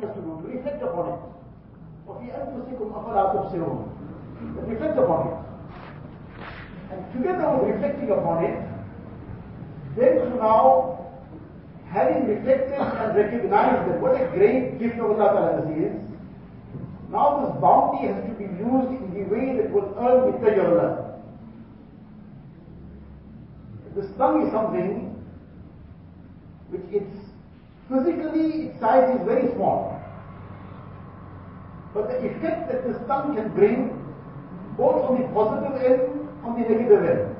asking us to do, to reflect upon it. وَفِي أَنفُسِكُمْ أَفَلَا تُبْصِرُونَ But reflect upon it. And together with reflecting upon it, then to now, having reflected and recognized that what a great gift of Allah Ta'ala this is, now this bounty has to be used in the way that will earn with Allah. This tongue is something which its physically its size is very small. But the effect that this tongue can bring, both on the positive end, on the negative end,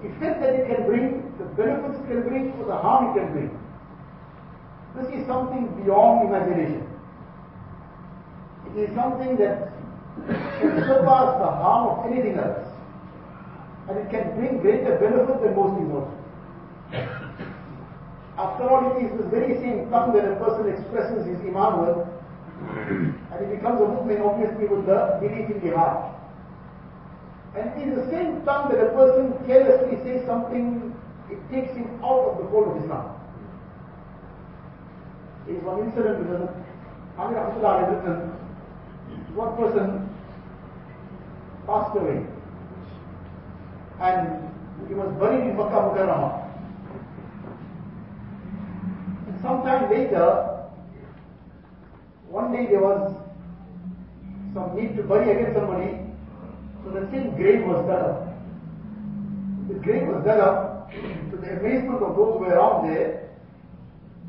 the effect that it can bring, the benefits it can bring, or the harm it can bring. This is something beyond imagination. It is something that can surpass the harm of anything else. And it can bring greater benefit than most things also. After all, it is this very same tongue that a person expresses his iman with, hmm. and he becomes a mu'min obviously with the belief in the heart. And it is the same tongue that a person carelessly says something, it takes him out of the fold of Islam. There is one incident with Amir Abdullah has written, one person passed away and he was buried in Makkah Mukarramah. And sometime later, one day there was some need to bury again somebody, so the same grave was dug up. The grave was dug up, to the amazement of those who were around there,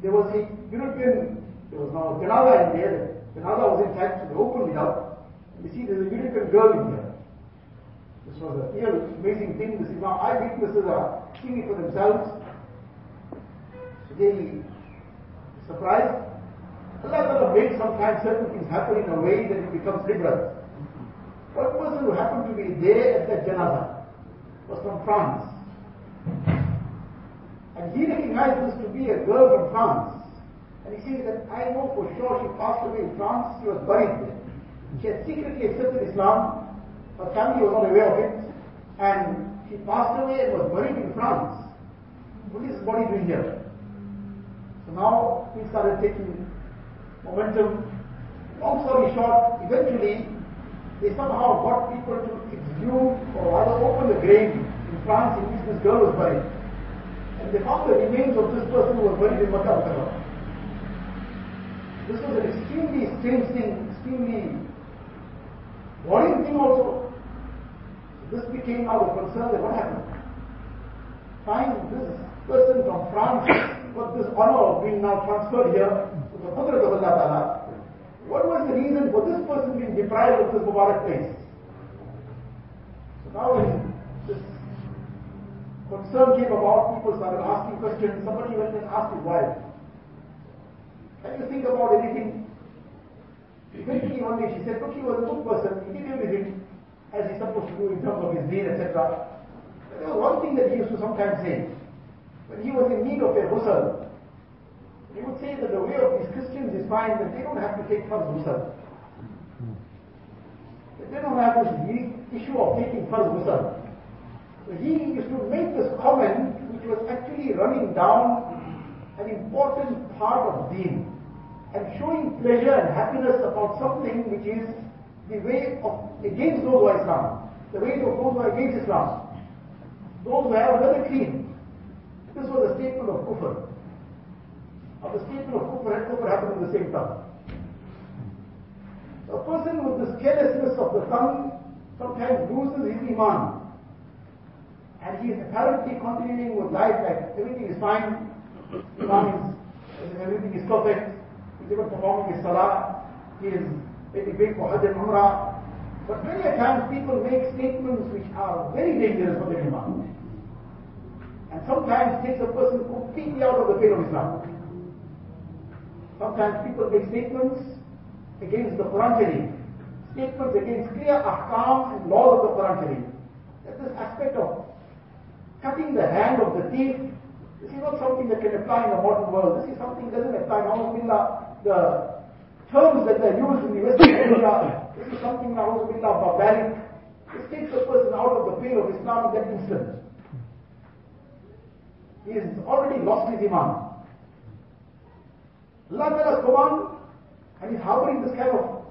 there was a European, there was now a in there, the janaza was intact, so they opened it up, you see there's a European girl in here. This was a real amazing thing. This is now eyewitnesses are seeing it for themselves. So they surprised. Allah Ta'ala made sometimes certain things happen in a way that it becomes liberal. One person who happened to be there at that janaza was from France. And he recognized this to be a girl from France. And he says that I know for sure she passed away in France, she was buried there. She had secretly accepted Islam, her family was not aware of it, and she passed away and was buried in France. What is this body doing here? So now we started taking momentum. Long story short, eventually they somehow got people to exhume or rather open the grave in France in which this girl was buried. And they found the remains of this person who was buried in Makkah. This was an extremely strange thing, extremely worrying thing also. This became the concern that what happened? Find this person from France got this honor being now transferred here to the Qudrat of Allah Ta'ala. What was the reason for this person being deprived of this Mubarak place? So now this concern came about, people started asking questions. Somebody went and asked his wife, Can you think about anything? Eventually one day she said, look, he was a good person, he did everything as he's supposed to do in terms of his deen, etc. But there was one thing that he used to sometimes say. When he was in need of a ghusl, he would say that the way of these Christians is fine, that they don't have to take farz ghusl. They don't have this issue of taking farz ghusl. So he used to make this comment, which was actually running down an important part of deen and showing pleasure and happiness about something which is the way of against those who are Islam, the way of those who are against Islam, those who have another creed. This was a statement of kufr. Of the statement of kufr and kufr happened in the same time. A person with this carelessness of the tongue sometimes loses his iman. And he is apparently continuing with life like everything is fine, iman is, everything is perfect, he's even performing his salah, he is maybe for Hajj and Umrah. But many a times people make statements which are very dangerous for their iman. And sometimes takes a person completely out of the pale of Islam. Sometimes people make statements against the Quran statements against clear ahkam and laws of the Quran. That this aspect of cutting the hand of the thief, this is not something that can apply in the modern world. This is something that doesn't apply in the terms that are used in the Western. This is something na'uzubillah barbaric. This takes a person out of the pale of Islam in that instant. He has already lost his iman. Allah Ta'ala's command and he's harboring this kind of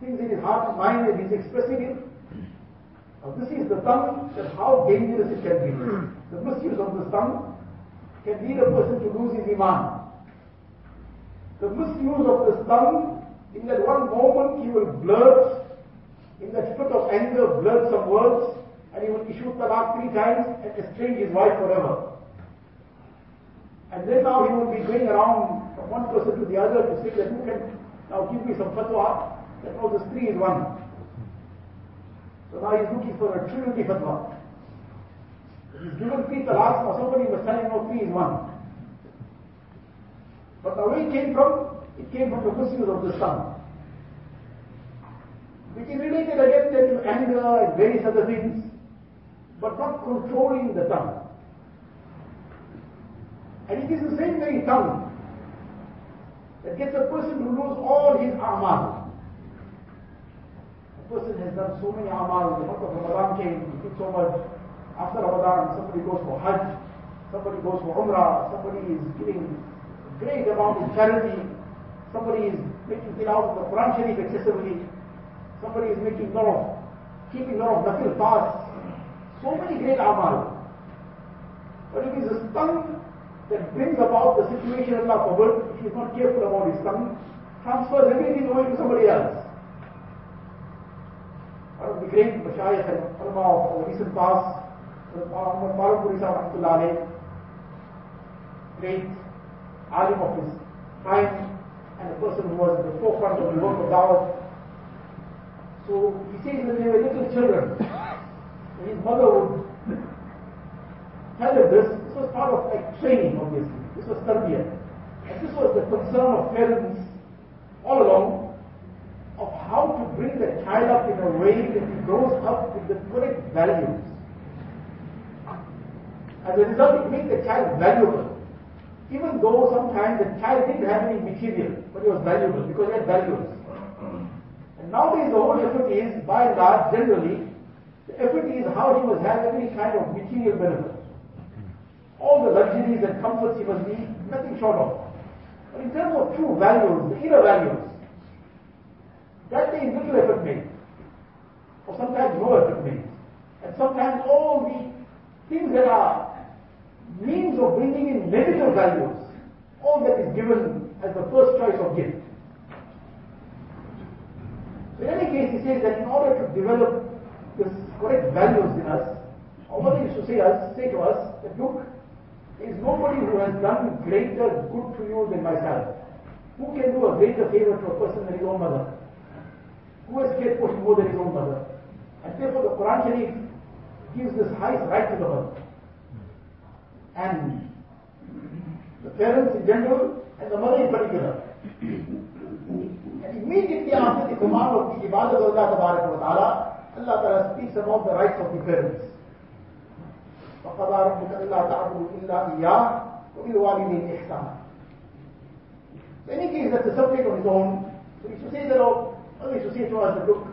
things in his heart and mind and he's expressing it. Now this is the tongue, that how dangerous it can be. The misuse of this tongue can lead a person to lose his iman. The misuse of this tongue, in that one moment he will blurt, in that fit of anger, blurt some words, and he will issue talaq three times and estrange his wife forever. And then now he will be going around from one person to the other to say that who can now give me some fatwa that oh this three is one. So now he's looking for a trinity fatwa. He's given three talaqs, now somebody must tell him no three is one. But now where it came from? It came from the misuse of the sun. Which is related again then to anger and various other things, but not controlling the tongue. And it is the same very tongue that gets a person to lose all his amal. A person has done so many amal, the month of Ramadan came, he did so much. After Ramadan, somebody goes for Hajj, somebody goes for Umrah, somebody is giving a great amount of charity, somebody is making tilawat of the Quran Sharif excessively, somebody is making lot of, keeping lot of nafil fasts, so many great amal. But it is his tongue that brings about the situation Allah forbid, if he is not careful about his tongue, transfers everything away to somebody else. One of the great mashayikh and ulama of the recent past, Muhammad Malapuri Sahib Rahmatullah great alim of his time, and a person who was at the forefront of the work of Dawah. So he says that they were little children, his mother would tell him this was part of like training obviously, this was tarbiyah. And this was the concern of parents all along of how to bring the child up in a way that he grows up with the correct values. As a result, it made the child valuable. Even though sometimes the child didn't have any material, but he was valuable because he had values. And nowadays the whole effort is, by and large, generally, the effort is how he must have every kind of material benefit. All the luxuries and comforts he must be nothing short of. But in terms of true values, the inner values, that there is little effort made. Or sometimes no effort made. And sometimes all the things that are means of bringing in negative values, all that is given as the first choice of gift. So in any case, he says that in order to develop this correct values in us, our mother used to say us, say to us that look, is nobody who has done greater good to you than myself. Who can do a greater favor to a person than his own mother? Who has cared for him more than his own mother? And therefore the Quran Sharif gives this highest right to the mother. And the parents in general and the mother in particular. And immediately after the command of the ibadah of Allah Allah Ta'ala speaks about the rights of the parents. وقضى ربك الا تعبدوا الا اياه وبالوالدين احسانا So in any case, that's a subject on its own. So we should say that, oh, we should say to us that, look,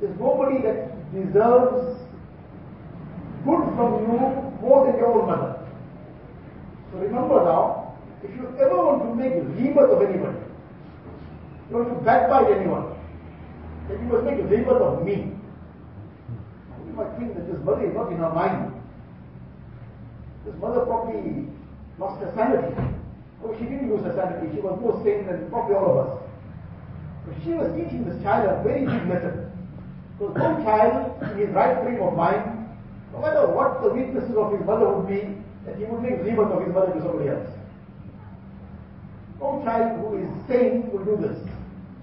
there's nobody that deserves good from you more than your own mother. So remember now, if you ever want to make gheebat of anybody, you want to backbite anyone, then you must make gheebat of me. You might think that this mother is not in her mind. This mother probably lost her sanity. Oh, she didn't lose her sanity. She was more sane than probably all of us. But she was teaching this child a very big lesson. So no child in his right frame of mind, no matter what the weaknesses of his mother would be, that he would make gheebat of his mother to somebody else. No child who is sane will do this.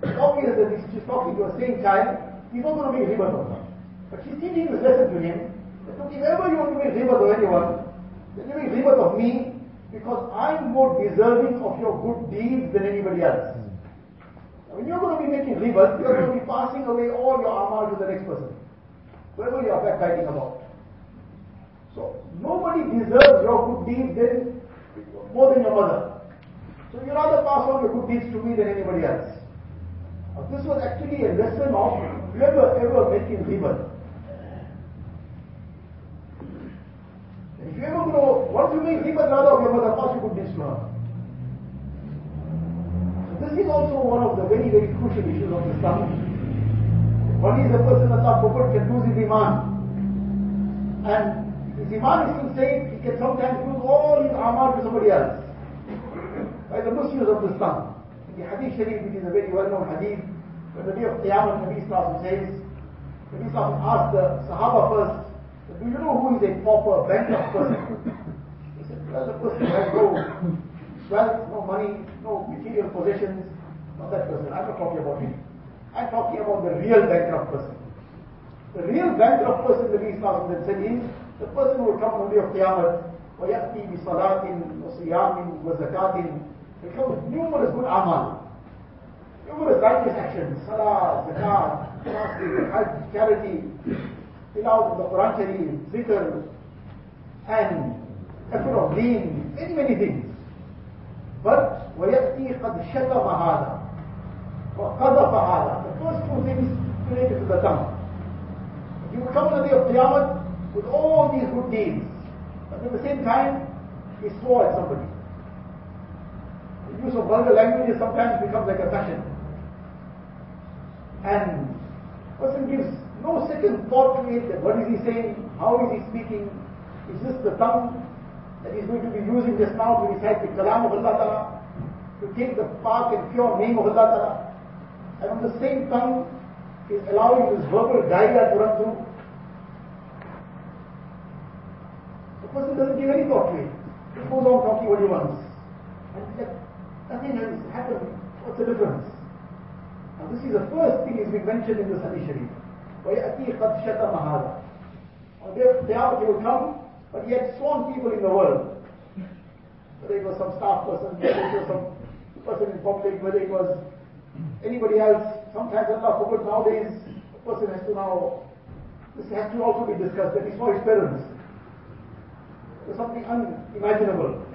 It's obvious that she's talking to a sane child, he's not going to make gheebat of her. But she's teaching this lesson to him, that look, if ever you want to make gheebat of anyone, then you make gheebat of me, because I'm more deserving of your good deeds than anybody else. When you're going to be making gheebat, you're going to be passing away all your amal to the next person. Whoever you are backbiting about. So, nobody deserves your good deeds than, more than your mother. So you rather pass on your good deeds to me than anybody else. Now, this was actually a lesson of whoever ever making gheebat. And if you ever once you make rather of your mother, deeds to. So this is also one of the very, very crucial issues of Islam. One is a person Allah forbid can lose his iman. And his iman is still safe, he can sometimes lose all his amal to somebody else. By the misuse of this tongue. In the Hadith Sharif, which is a very well-known Hadith, when the day of Qiyamah, Nabi Islam says, Nabi Islam asked the Sahaba first, do you know who is a pauper, bankrupt person? As a person has no wealth, no money, no material possessions, not that person. I'm not talking about him. I'm talking about the real bankrupt person. The real bankrupt person, the Islam that said, is the person who will come on the day of Qiyamah, وَيَأْتِي بِصَلَاةٍ وَصِيَامٍ وَزَكَاةٍ with numerous good amal, numerous righteous actions, salah, zakat, fasting, charity, tilawat the Quran Sharif, zikr, and effort of deen, many, many things. But وَيَأْتِي قَدْ شَتَمَ هَذَا وَقَذَفَ هَذَا The first two things related to the tongue. You come on the day of Qiyamah with all these good deeds. But at the same time, he swore at somebody. The use of vulgar language sometimes becomes like a fashion. And person gives no second thought to it, what is he saying, how is he speaking, is this the tongue that he's going to be using just now to recite the kalam of Allah Ta'ala, to take the path and pure name of Allah Ta'ala, and on the same tongue is allowing this verbal diarrhea to run through. The person doesn't give any thought to it. He goes on talking what he wants. And like, nothing has happened. What's the difference? Now this is the first thing is being mentioned in the Hadith Sharif. وَيَأْتِي قَدْ شَتَمَ هَذَا On the day of Qiyamah he will come, but he had sworn people in the world. Whether it was some staff person, whether it was some person in public, whether it was anybody else. Sometimes Allah forbid nowadays, a person has to now, this has to also be discussed, that is for his parents. There's something unimaginable.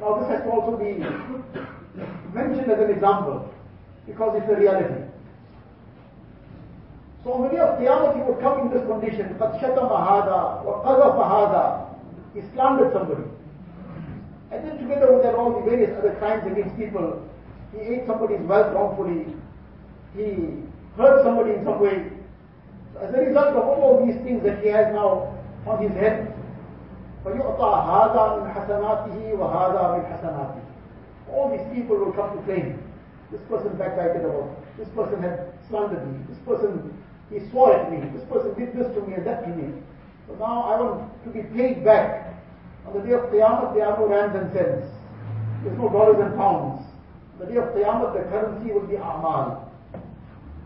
Now this has to also be mentioned as an example, because it's a reality. So on the day of Qiyamah, he would come in this condition, قَدْ شَتَمَ هَذَا وَقَذَفَ هَذَا He slandered somebody. And then together with that, all the various other crimes against people, he ate somebody's wealth wrongfully, he hurt somebody in some way. So as a result of all these things that he has now on his head, فَيُعْطَى هَذَا مِنْ حَسَنَاتِهِ وَهَذَا مِنْ حَسَنَاتِهِ All these people will come to claim. This person backbited about me. This person had slandered me. This person, he swore at me. This person did this to me and that to me. So now I want to be paid back. On the day of Qiyamah, there are no rands and cents. There's no dollars and pounds. On the day of Qiyamah, the currency will be A'mal.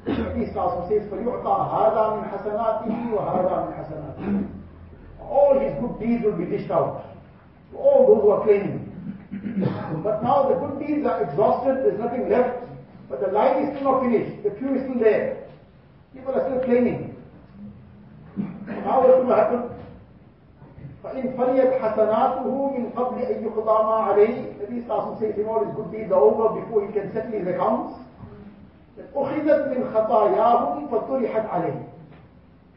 Nabi Sallallahu says, فَيُعْطَى هَذَا مِنْ حَسَنَاتِهِ وَهَذَا مِنْ حَسَنَاتِهِ All his good deeds will be dished out. To all those who are claiming. but now the good deeds are exhausted, there's nothing left. But the line is still not finished. The queue is still there. Still claiming. Now what will happen? فإن فنيت حسناته من قبل أن يقضى ما عليه Nabi Sallallahu says, when all his good deeds are over before he can settle his accounts, أخذت من خطاياهم فطرحت عليه.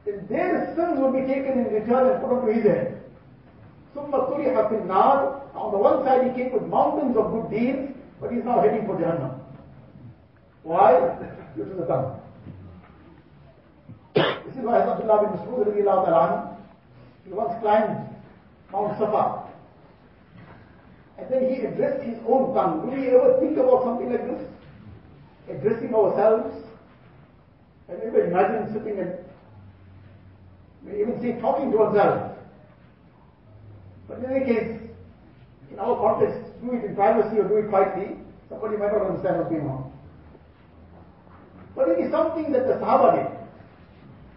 Then their sins will be taken in return and put onto his head. ثم طرح في النار. On the one side he came with mountains of good deeds, but he's now heading for Jahannam. Why? Due to the tongue. This is why Abdullah bin Mas'ud he once climbed Mount Safa. And then he addressed his own tongue. Do we ever think about something like this? Addressing ourselves? You ever imagined sitting and we even say talking to ourselves? But in any case, in our context, do it in privacy or do it quietly, somebody might not understand what's going on. But it is something that the Sahaba did.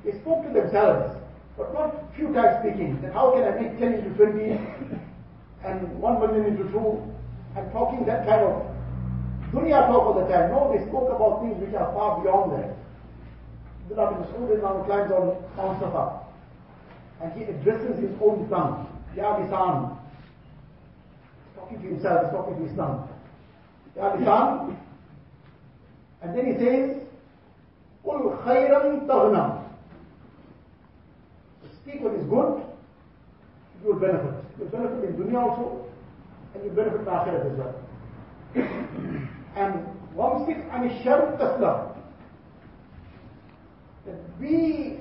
They spoke to themselves, but not futile speaking, that how can I make 10 into 20 and 1 million into 2 and talking that kind of dunya talk all the time. No, they spoke about things which are far beyond that. Abdullah bin Mas'ud now climbs on Mount Safa and he addresses his own tongue. Ya lisan. Talking to himself, he's talking to his tongue. Ya lisan. And then he says, قُلْ خَيْرًا تَغْنَمْ People what is good, you will benefit. You will benefit in dunya also, and you will benefit in akhirat as well. and one six and sharp tasla. That be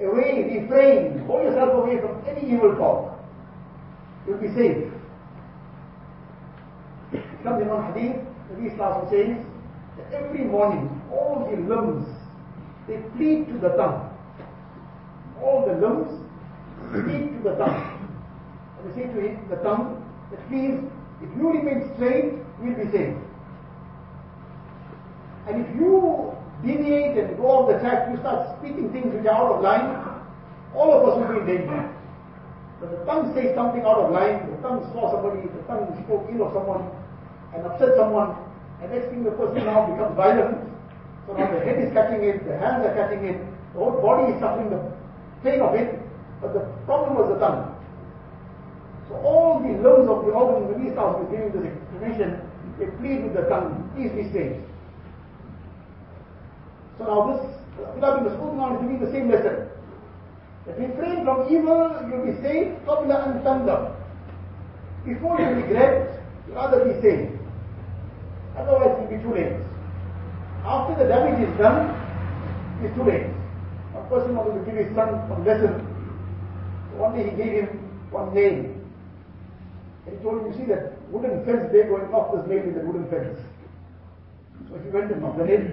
away, refrain, hold yourself away from any evil talk. You'll be safe. It comes in one hadith, the Islam says that every morning all the limbs they plead to the tongue. All the limbs plead to the tongue. And they say to it, the tongue, that please, if you remain straight, you'll be safe. And if you deviate and go off the track, you start speaking things which are out of line, all of us will be in danger. But the tongue says something out of line, the tongue saw somebody, the tongue spoke ill of someone, and upset someone, and next thing the person now becomes violent. So now the head is catching it, the hands are catching it, the whole body is suffering the pain of it, but the problem was the tongue. So all the limbs of the organ in the East House is giving this explanation, they plead with the tongue, please be saved. So now this, Abdullah bin Mas'ud now is giving the same lesson. That refrain from evil, you'll be saved, قَبْلَ أَن تَنْدَمْ Before you regret, you rather be saved. Otherwise it will be too late. After the damage is done, it's too late. Person wanted to give his son some lesson. So one day he gave him one nail. And he told him, you see that wooden fence there going off this nail in the wooden fence. So he went and knocked the nail.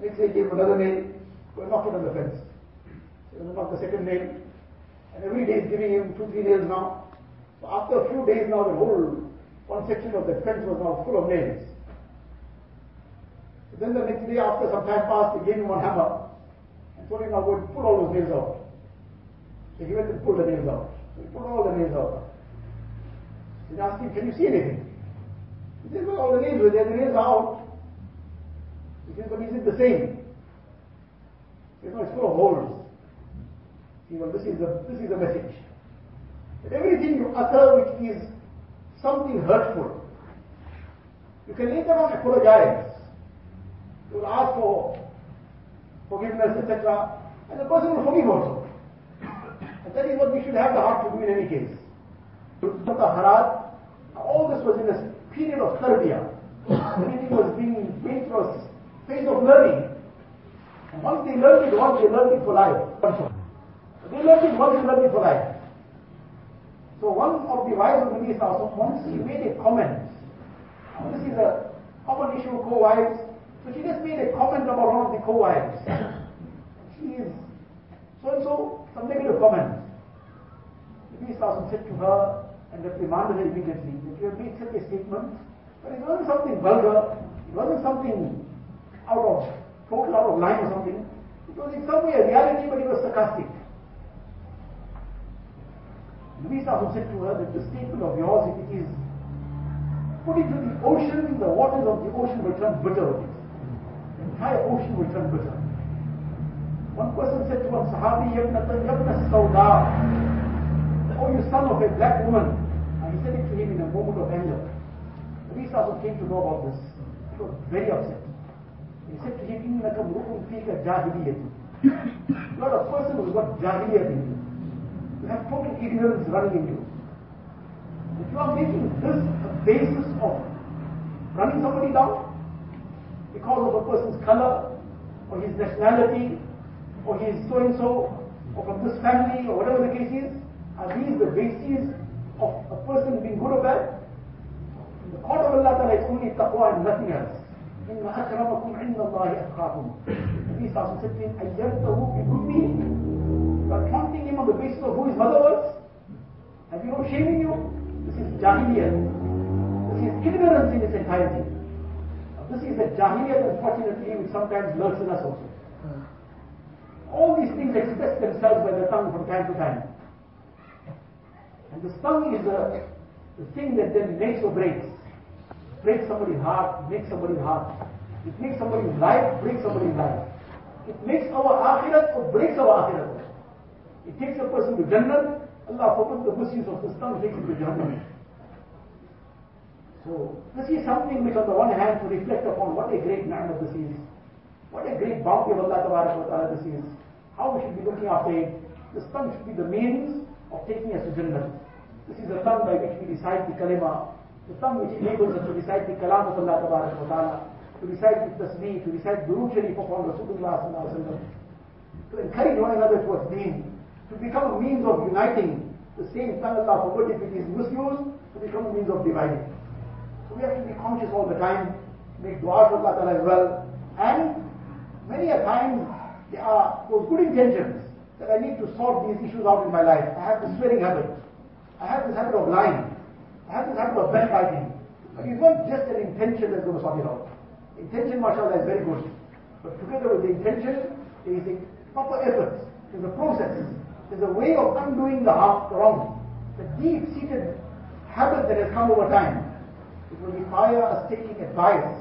Next day he gave him another nail, go and knock it on the fence. So he knocked the second nail. And every day he's giving him two, three nails now. So after a few days now, the whole one section of the fence was now full of nails. So then the next day, after some time passed, he gave him one hammer told him now pull all those nails out. So he went and pulled the nails out. So he pulled all the nails out. He asked him, can you see anything? He said, well, all the nails were there, the nails are out. He says, but is it the same? He says, no, it's full of holes. See, well, this is the, this is the message. That everything you utter which is something hurtful, you can later on apologize. You will ask for forgiveness, etc. And the person will forgive also. And that is what we should have the heart to do in any case. To the harat, All this was in a period of tarbiyah. Everything was being made for us phase of learning. And once they learned it, once they learned it for life. They learn it once they learned it for life. So one of the wives of the Nabi once she made a comment. This is a common issue co-wives. So she just made a comment about one of the co-wives. She is so-and-so, some negative comment. The Nabi Sallallahu said to her and reprimanded her immediately that you have made such a statement, but it wasn't something vulgar, it wasn't something out of, total out of line or something. It was in some way a reality, but it was sarcastic. Nabi Sahib said to her that the statement of yours, if it is put into the ocean, the waters of the ocean will turn bitter entire ocean will turn bitter. One person said to one Sahabi, Yabna Sawda, oh you son of a black woman. And he said it to him in a moment of anger. These also came to know about this. He was very upset. He said to him, Innaka mrukum fika jahiliyati. You are a person who has got jahiliyat in you. You have total ignorance running in you. If you are making this a basis of running somebody down, because of a person's color or his nationality or his so-and-so or from this family or whatever the case is, are these the bases of a person being good or bad? In the court of Allah Ta'ala, it's only taqwa and nothing else. إن أكرمكم عند الله أتقاكم. Nabi Sallallahu said to him, أَيَّرْتَهُ بِظُلْمِهِ You are counting him on the basis of who his mother was? Have you no shame in you? This is jahiliyyah. This is ignorance in its entirety. This is the jahiliyyah, unfortunately, which sometimes lurks in us also. All these things express themselves by the tongue from time to time. And the tongue is the, the thing that then makes or breaks breaks somebody's heart, makes somebody's heart. It makes somebody's life, breaks somebody's life. It makes our akhirat or breaks our akhirat. It takes a person to Jannah, Allah forbid the misuse of this tongue takes him to Jannah. So, this is something which on the one hand to reflect upon what a great ni'mah this is. What a great bounty of Allah Ta'ala this is. How we should be looking after it. This tongue should be the means of taking us to Jannah. This is the tongue by which we recite the kalima the tongue which enables us to recite the kalam of Allah Ta'ala. to recite the tasbih, to recite Durood Sharif upon Rasulullah sallallahu alaihi wasallam, to encourage one another towards deen, to become a means of uniting the same tongue Allah forbid if it is misused, to become a means of dividing. So we have to be conscious all the time, make dua to Allah Ta'ala as well, and many a time there are those good intentions that I need to sort these issues out in my life. I have this swearing habit. I have this habit of lying. I have this habit of backbiting. But it's not just an intention that's going to sort it out. Intention, mashallah, is very good. But together with the intention, there is a proper effort. There's a process. There's a way of undoing the the wrong. The deep-seated habit that has come over time. It will require us taking advice,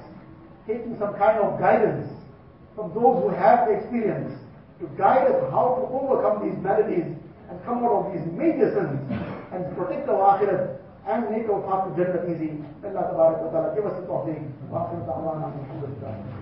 taking some kind of guidance from those who have the experience to guide us how to overcome these maladies and come out of these major sins and protect our akhirat and make our path to Jannah easy. Allah Ta'ala give us the alhamdulillah.